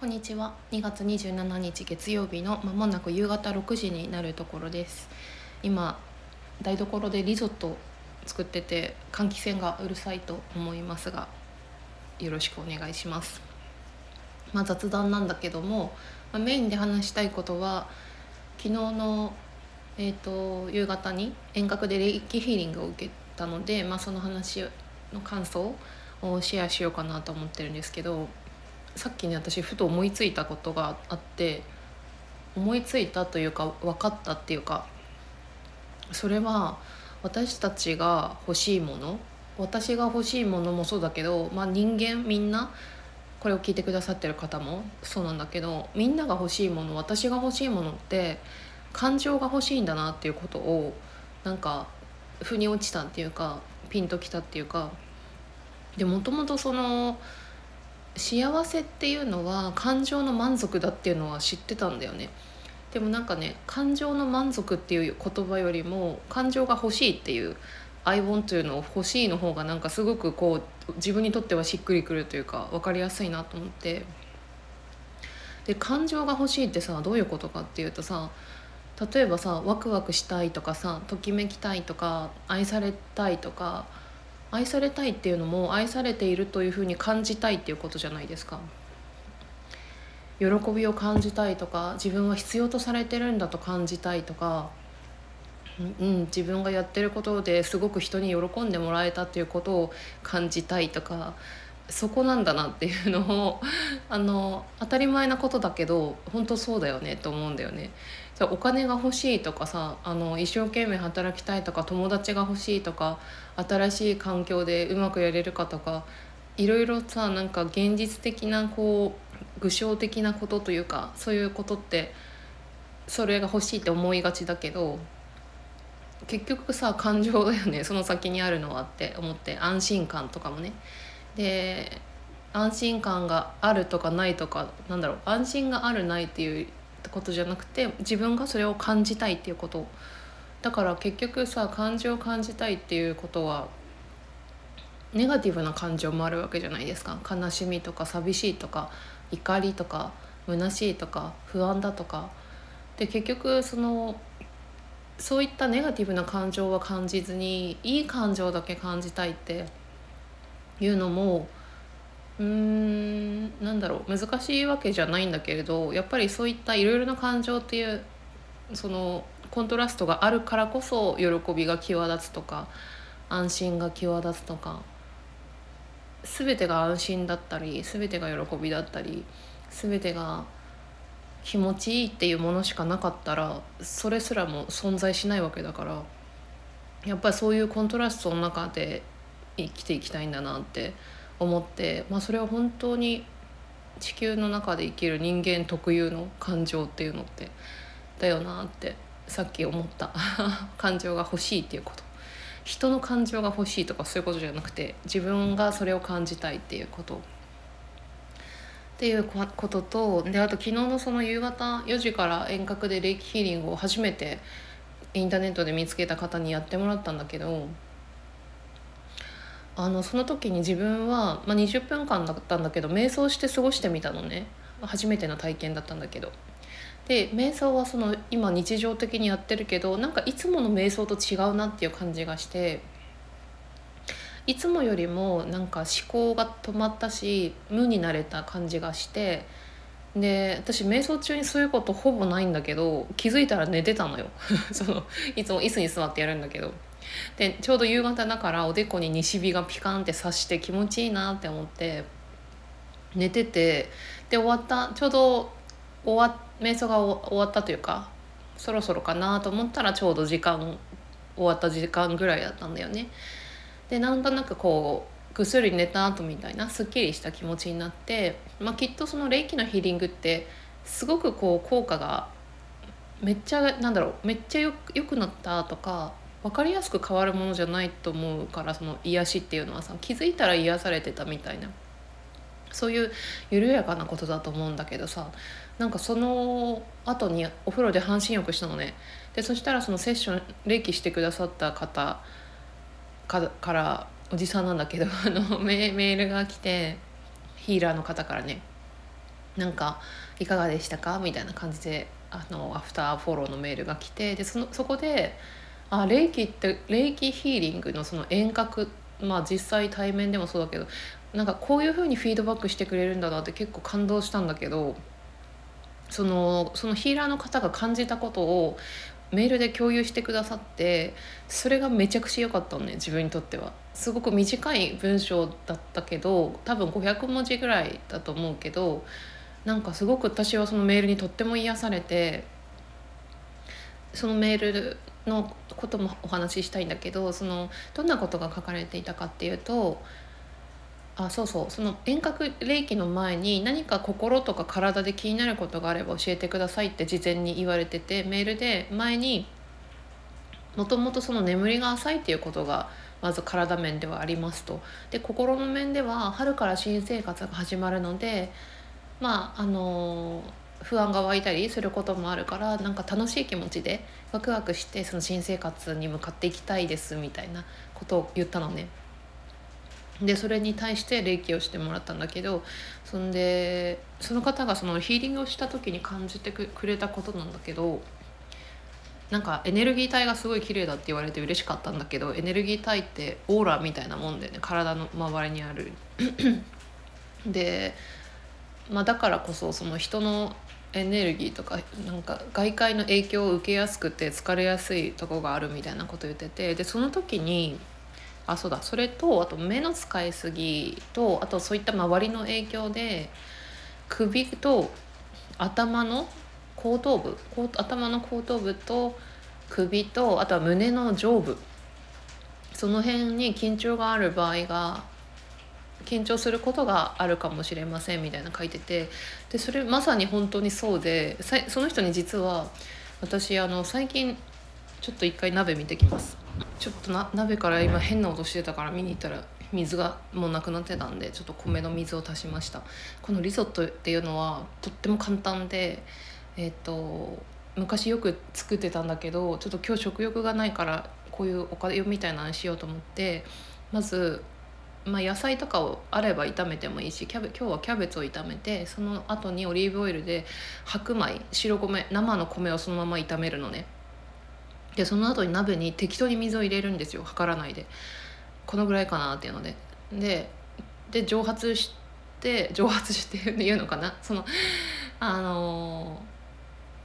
こんにちは。2月27日月曜日のまもなく夕方6時になるところです。今台所でリゾット作ってて換気扇がうるさいと思いますがよろしくお願いします。まあ、雑談なんだけども、まあ、メインで話したいことは昨日のえーと、夕方に遠隔で霊気ヒーリングを受けたので、まあ、その話の感想をシェアしようかなと思ってるんですけどさっきね私ふと思いついたことがあって思いついたというか分かったっていうかそれは私たちが欲しいもの私が欲しいものもそうだけど、まあ、人間みんなこれを聞いてくださってる方もそうなんだけどみんなが欲しいもの私が欲しいものって感情が欲しいんだなっていうことをなんか腑に落ちたっていうかピンときたっていうかでもともとその幸せっていうのは感情の満足だっていうのは知ってたんだよね。でもなんかね感情の満足っていう言葉よりも感情が欲しいっていう「I want」というのを欲しいの方がなんかすごくこう自分にとってはしっくりくるというか分かりやすいなと思って。で感情が欲しいってさどういうことかっていうとさ例えばさワクワクしたいとかさときめきたいとか愛されたいとか愛されたいっていうのも愛されているというふうに感じたいっていうことじゃないですか。喜びを感じたいとか自分は必要とされてるんだと感じたいとか、うん、自分がやってることですごく人に喜んでもらえたっていうことを感じたいとかそこなんだなっていうのをあの当たり前なことだけど本当そうだよねと思うんだよね。お金が欲しいとかさあの一生懸命働きたいとか友達が欲しいとか新しい環境でうまくやれるかとかいろいろさなんか現実的なこう具象的なことというかそういうことってそれが欲しいって思いがちだけど結局さ感情だよね その先にあるのはって思って安心感とかもね。で安心感があるとかないとかなんだろう安心があるないっていうことじゃなくて自分がそれを感じたいっていうこと。だから結局さ感情を感じたいっていうことはネガティブな感情もあるわけじゃないですか。悲しみとか寂しいとか怒りとか虚しいとか不安だとか。で結局そのそういったネガティブな感情は感じずにいい感情だけ感じたいっていうのもうーんなんだろう難しいわけじゃないんだけれどやっぱりそういったいろいろな感情っていうそのコントラストがあるからこそ喜びが際立つとか安心が際立つとか全てが安心だったり全てが喜びだったり全てが気持ちいいっていうものしかなかったらそれすらも存在しないわけだからやっぱりそういうコントラストの中で生きていきたいんだなって思って、まあ、それは本当に地球の中で生きる人間特有の感情っていうのってだよなってさっき思った。感情が欲しいっていうこと。人の感情が欲しいとかそういうことじゃなくて自分がそれを感じたいっていうこと。っていうこととであと昨日のその夕方4時から遠隔で霊気ヒーリングを初めてインターネットで見つけた方にやってもらったんだけどあのその時に自分は、まあ、20分間だったんだけど瞑想して過ごしてみたのね。初めての体験だったんだけど。で瞑想はその今日常的にやってるけどなんかいつもの瞑想と違うなっていう感じがしていつもよりもなんか思考が止まったし無になれた感じがしてで私瞑想中にそういうことほぼないんだけど気づいたら寝てたのよ。そのいつも椅子に座ってやるんだけど。でちょうど夕方だからおでこに西日がピカンって刺して気持ちいいなって思って寝ててで終わったちょうど終わ瞑想が終わったというかそろそろかなと思ったらちょうど時間終わった時間ぐらいだったんだよね。でなんとなくこうぐっすり寝た後みたいなすっきりした気持ちになって、まあ、きっとその霊気のヒーリングってすごくこう効果がめっちゃなんだろうめっちゃよよくなったとか分かりやすく変わるものじゃないと思うからその癒しっていうのはさ気づいたら癒されてたみたいな。そういう緩やかなことだと思うんだけどさなんかその後にお風呂で半身浴したのね。でそしたらそのセッション霊気してくださった方からおじさんなんだけど あのメールが来てヒーラーの方からねなんかいかがでしたか？みたいな感じであのアフターフォローのメールが来てでそのそこであ霊気って霊気ヒーリングのその遠隔まあ実際対面でもそうだけどなんかこういうふうにフィードバックしてくれるんだなって結構感動したんだけどそのそのヒーラーの方が感じたことをメールで共有してくださってそれがめちゃくちゃ良かったのね自分にとっては。すごく短い文章だったけど多分500文字ぐらいだと思うけどなんかすごく私はそのメールにとっても癒されてそのメールのこともお話ししたいんだけどそのどんなことが書かれていたかっていうとあそうそうその遠隔霊気の前に何か心とか体で気になることがあれば教えてくださいって事前に言われててメールで前にもともとその眠りが浅いっていうことがまず体面ではありますと。で心の面では春から新生活が始まるのでまああの不安が湧いたりすることもあるからなんか楽しい気持ちでワクワクしてその新生活に向かっていきたいですみたいなことを言ったのね。でそれに対して霊気をしてもらったんだけどそんでその方がそのヒーリングをした時に感じてくれたことなんだけどなんかエネルギー体がすごい綺麗だって言われて嬉しかったんだけどエネルギー体ってオーラみたいなもんでね体の周りにある で、まあ、だからこそその人のエネルギーとかなんか外界の影響を受けやすくて疲れやすいとこがあるみたいなこと言っててでその時にあそうだそれとあと目の使いすぎとあとそういった周りの影響で首と頭の後頭部頭の後頭部と首とあとは胸の上部。その辺に緊張がある場合が緊張することがあるかもしれませんみたいな書いててでそれまさに本当にそうでその人に実は私あの最近ちょっと一回鍋見てきます。ちょっとな鍋から今変な音してたから見に行ったら水がもうなくなってたんでちょっと米の水を足しました。このリゾットっていうのはとっても簡単でえっ、ー、と昔よく作ってたんだけどちょっと今日食欲がないからこういうおかゆみたいなのしようと思ってまずまあ、野菜とかをあれば炒めてもいいしキャベ今日はキャベツを炒めてその後にオリーブオイルで白米白米生の米をそのまま炒めるのね。でその後に鍋に適当に水を入れるんですよ測らないで。このぐらいかなっていうので。でで蒸発して蒸発して言うのかな。そのあの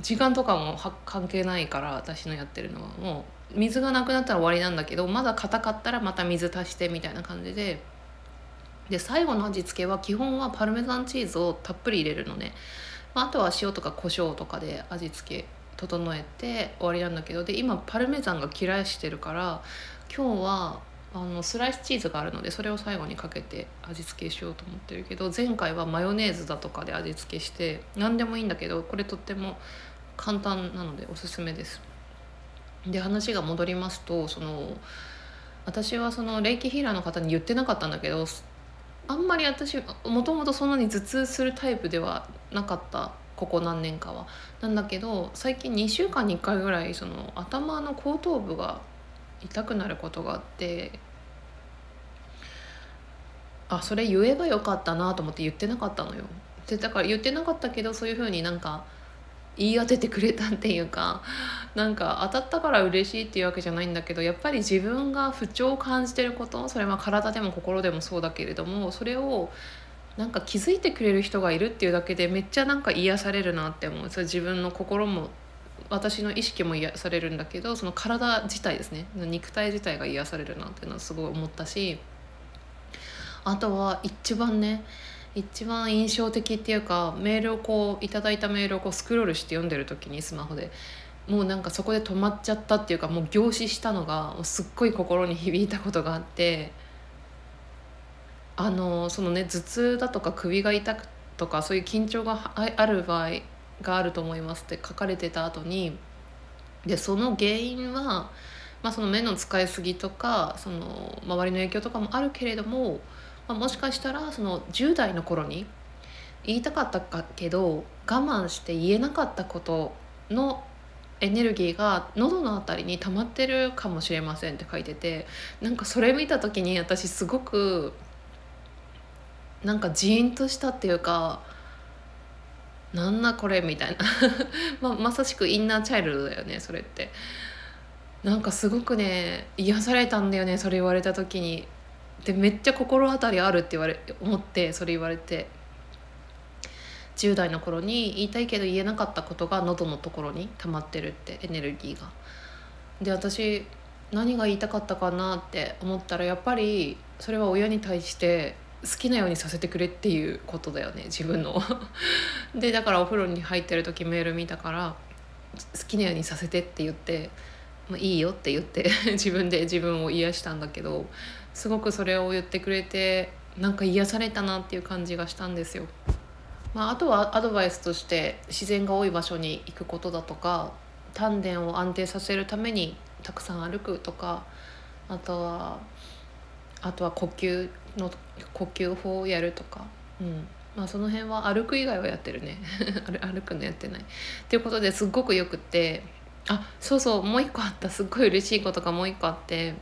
時間とかも関係ないから私のやってるのはもう水がなくなったら終わりなんだけどまだ硬かったらまた水足してみたいな感じでで最後の味付けは基本はパルメザンチーズをたっぷり入れるのね、まあ、あとは塩とか胡椒とかで味付け整えて終わりなんだけどで今パルメザンが切らしてるから今日はあのスライスチーズがあるのでそれを最後にかけて味付けしようと思ってるけど前回はマヨネーズだとかで味付けして何でもいいんだけどこれとっても簡単なのでおすすめです。で話が戻りますとその私はその霊気ヒーラーの方に言ってなかったんだけどあんまり私もともとそんなに頭痛するタイプではなかったここ何年かは。なんだけど最近2週間に1回ぐらいその頭の後頭部が痛くなることがあってあそれ言えばよかったなと思って言ってなかったのよ。でだから言ってなかったけどそういうふうになんか言い当ててくれたっていうか なんか当たったから嬉しいっていうわけじゃないんだけどやっぱり自分が不調を感じてることそれは体でも心でもそうだけれどもそれをなんか気づいてくれる人がいるっていうだけでめっちゃなんか癒されるなって思うそれ自分の心も私の意識も癒されるんだけどその体自体ですね肉体自体が癒されるなっていうのはすごい思ったしあとは一番ね一番印象的っていうかメールをこういただいたメールをこうスクロールして読んでる時にスマホでもうなんかそこで止まっちゃったっていうかもう凝視したのがすっごい心に響いたことがあってあのそのね頭痛だとか首が痛くとかそういう緊張がある場合があると思いますって書かれてた後にでその原因は、まあ、その目の使いすぎとかその周りの影響とかもあるけれどもまあ、もしかしたらその10代の頃に言いたかったかけど我慢して言えなかったことのエネルギーが喉の辺りに溜まってるかもしれませんって書いててなんかそれ見た時に私すごくなんかジーンとしたっていうかなんだこれみたいな。ま、まさしくインナーチャイルドだよねそれって。なんかすごくね癒されたんだよねそれ言われた時に。でめっちゃ心当たりあるって言われ思ってそれ言われて。10代の頃に言いたいけど言えなかったことが喉のところに溜まってるってエネルギーが。で私何が言いたかったかなって思ったらやっぱりそれは親に対して好きなようにさせてくれっていうことだよね自分の でだからお風呂に入ってる時メール見たから好きなようにさせてって言って「ま、いいよ」って言って 自分で自分を癒したんだけどすごくそれを言ってくれてなんか癒されたなっていう感じがしたんですよ。まあ、あとはアドバイスとして自然が多い場所に行くことだとか丹田を安定させるためにたくさん歩くとかあとはあとは呼吸の呼吸法をやるとか、うん。まあ、その辺は歩く以外はやってるね。歩くのやってない。っていうことですっごくよくって。あそうそうもう一個あった。すっごい嬉しいことがもう一個あって。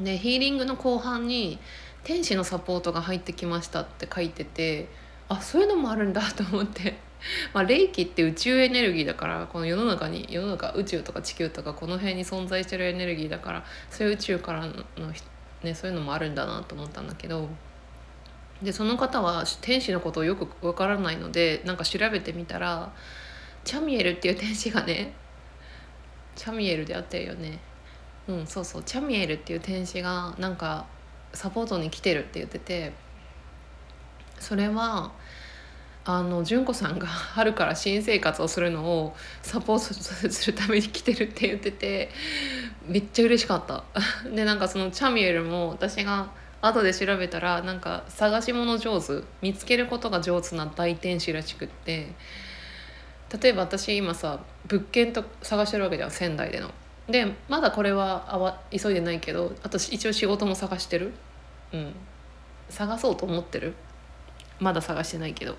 でヒーリングの後半に「天使のサポートが入ってきました」って書いてて。あそういうのもあるんだと思って。まあ、霊気って宇宙エネルギーだからこの世の中に世の中宇宙とか地球とかこの辺に存在してるエネルギーだからそういう宇宙からの、ね、そういうのもあるんだなと思ったんだけどでその方は天使のことをよくわからないのでなんか調べてみたらチャミエルっていう天使がねチャミエルであってるよね。うんそうそうチャミエルっていう天使がなんかサポートに来てるって言っててそれはあの純子さんが 春から新生活をするのをサポートするために来てるって言っててめっちゃ嬉しかった。でなんかそのチャミエルも私が後で調べたらなんか探し物上手見つけることが上手な大天使らしくって例えば私今さ物件と探してるわけじゃん仙台での。でまだこれはあわ急いでないけどあと一応仕事も探してる。うん。探そうと思ってる。まだ探してないけど。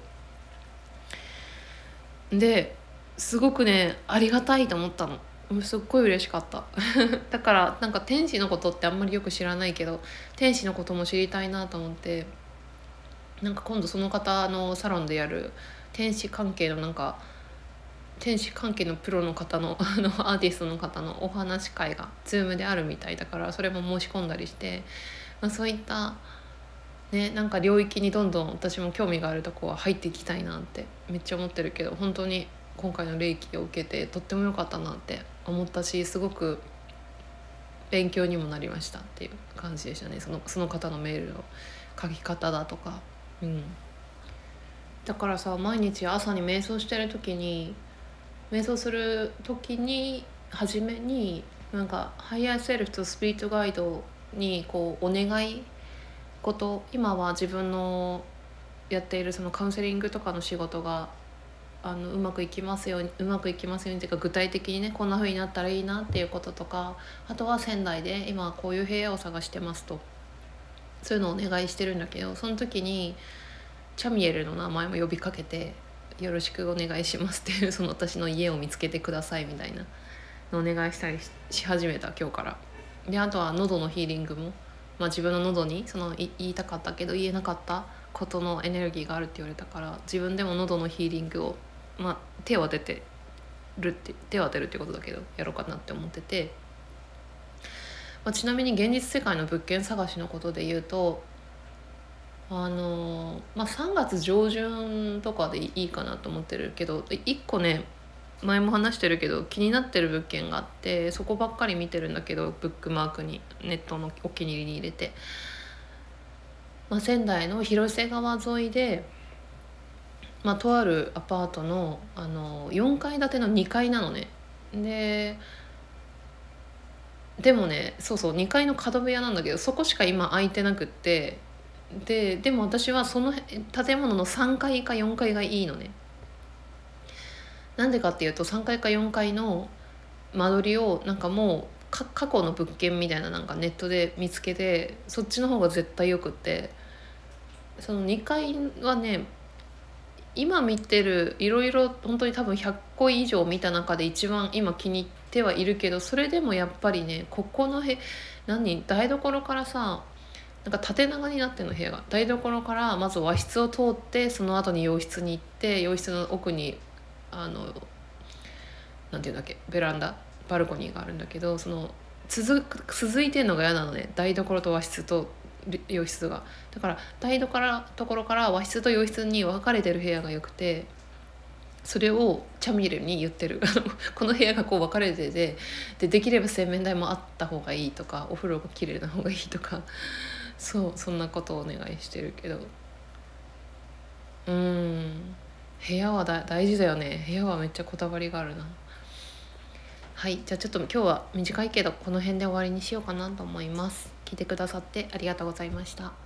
ですごくねありがたいと思ったの。すっごい嬉しかった。だからなんか天使のことってあんまりよく知らないけど天使のことも知りたいなと思ってなんか今度その方のサロンでやる天使関係のなんか天使関係のプロの方の あのアーティストの方のお話会が Zoom であるみたいだからそれも申し込んだりして、まあ、そういったねなんか領域にどんどん私も興味があるとこは入っていきたいなってめっちゃ思ってるけど本当に今回の霊気を受けてとっても良かったなって思ったしすごく勉強にもなりましたっていう感じでしたねそのその方のメールの書き方だとか。うん、だからさ毎日朝に瞑想してる時に瞑想する時に初めになんかハイヤーセルフとスピリットガイドにこうお願いこと今は自分のやっているそのカウンセリングとかの仕事があのうまくいきますようにうまくいきますようにっていうか具体的にねこんな風になったらいいなっていうこととかあとは仙台で今こういう部屋を探してますとそういうのをお願いしてるんだけどその時にチャミエルの名前も呼びかけて「よろしくお願いします」っていうその私の家を見つけてくださいみたいなのお願いしたりし始めた今日から。であとは喉のヒーリングもまあ、自分の喉にその言いたかったけど言えなかったことのエネルギーがあるって言われたから自分でも喉のヒーリングを、まあ、手を当ててるって手を当てるってことだけどやろうかなって思ってて、まあ、ちなみに現実世界の物件探しのことで言うとあのまあ、3月上旬とかでいいかなと思ってるけど1個ね前も話してるけど気になってる物件があってそこばっかり見てるんだけどブックマークにネットのお気に入りに入れて、まあ、仙台の広瀬川沿いで、まあ、とあるアパートのあの4階建ての2階なのね。ででもねそうそう2階の角部屋なんだけどそこしか今空いてなくって。ででも私はその建物の3階か4階がいいのね。なんでかっていうと3階か4階の間取りをなんかもう過去の物件みたいななんかネットで見つけてそっちの方が絶対よくってその2階はね今見てるいろいろ本当に多分100個以上見た中で一番今気に入ってはいるけどそれでもやっぱりねここのへ何台所からさなんか縦長になっての部屋が。台所からまず和室を通ってその後に洋室に行って洋室の奥にあのなんていうんだっけベランダバルコニーがあるんだけどその続続いてるのが嫌なのね。台所と和室と洋室が。だから台所から和室と洋室に分かれてる部屋がよくてそれをチャミルに言ってる。この部屋がこう分かれててでできれば洗面台もあった方がいいとかお風呂が綺麗な方がいいとか。そうそんなことをお願いしてるけど。うん。部屋はだ大事だよね。部屋はめっちゃこだわりがあるな。はいじゃあちょっと今日は短いけどこの辺で終わりにしようかなと思います。聞いてくださってありがとうございました。